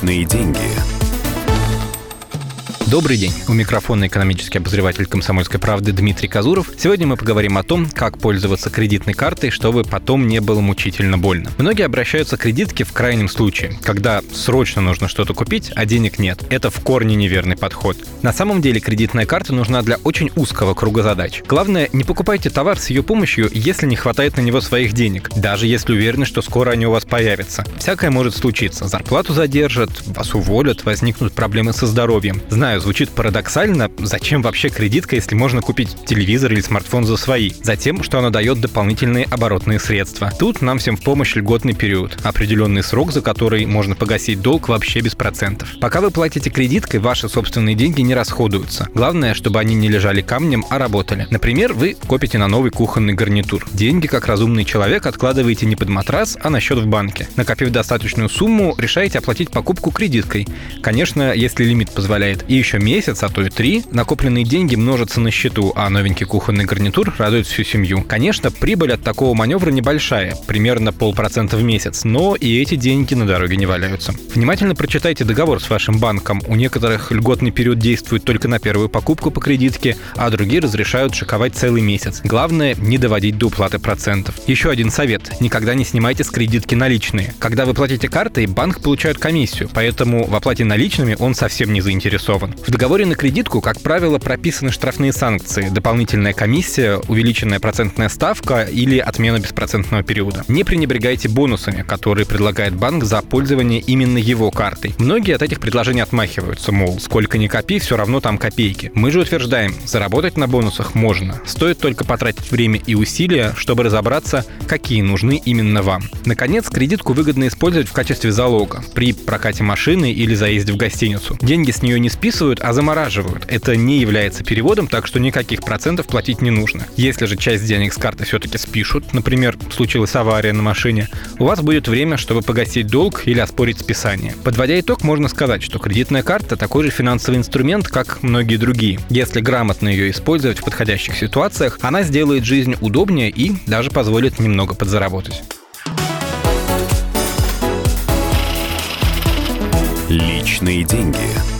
Личные деньги. Добрый день. У микрофона экономический обозреватель «Комсомольской правды» Дмитрий Казуров. Сегодня мы поговорим о том, как пользоваться кредитной картой, чтобы потом не было мучительно больно. Многие обращаются к кредитке в крайнем случае, когда срочно нужно что-то купить, а денег нет. Это в корне неверный подход. На самом деле кредитная карта нужна для очень узкого круга задач. Главное, не покупайте товар с ее помощью, если не хватает на него своих денег, даже если уверены, что скоро они у вас появятся. Всякое может случиться. Зарплату задержат, вас уволят, возникнут проблемы со здоровьем. Знаю, звучит парадоксально, зачем вообще кредитка, если можно купить телевизор или смартфон за свои? Затем, что она дает дополнительные оборотные средства. Тут нам всем в помощь льготный период, определенный срок, за который можно погасить долг вообще без процентов. Пока вы платите кредиткой, ваши собственные деньги не расходуются. Главное, чтобы они не лежали камнем, а работали. Например, вы копите на новый кухонный гарнитур. Деньги, как разумный человек, откладываете не под матрас, а на счет в банке. Накопив достаточную сумму, решаете оплатить покупку кредиткой. Конечно, если лимит позволяет. И еще еще месяц, а то и три, накопленные деньги множатся на счету, а новенький кухонный гарнитур радует всю семью. Конечно, прибыль от такого маневра небольшая, примерно полпроцента в месяц, но и эти деньги на дороге не валяются. Внимательно прочитайте договор с вашим банком. У некоторых льготный период действует только на первую покупку по кредитке, а другие разрешают шиковать целый месяц. Главное, не доводить до уплаты процентов. Еще один совет. Никогда не снимайте с кредитки наличные. Когда вы платите картой, банк получает комиссию, поэтому в оплате наличными он совсем не заинтересован. В договоре на кредитку, как правило, прописаны штрафные санкции, дополнительная комиссия, увеличенная процентная ставка или отмена беспроцентного периода. Не пренебрегайте бонусами, которые предлагает банк за пользование именно его картой. Многие от этих предложений отмахиваются, мол, сколько ни копи, все равно там копейки. Мы же утверждаем, заработать на бонусах можно. Стоит только потратить время и усилия, чтобы разобраться, какие нужны именно вам. Наконец, кредитку выгодно использовать в качестве залога при прокате машины или заезде в гостиницу. Деньги с нее не списывают, списывают, а замораживают. Это не является переводом, так что никаких процентов платить не нужно. Если же часть денег с карты все-таки спишут, например, случилась авария на машине, у вас будет время, чтобы погасить долг или оспорить списание. Подводя итог, можно сказать, что кредитная карта такой же финансовый инструмент, как многие другие. Если грамотно ее использовать в подходящих ситуациях, она сделает жизнь удобнее и даже позволит немного подзаработать. Личные деньги.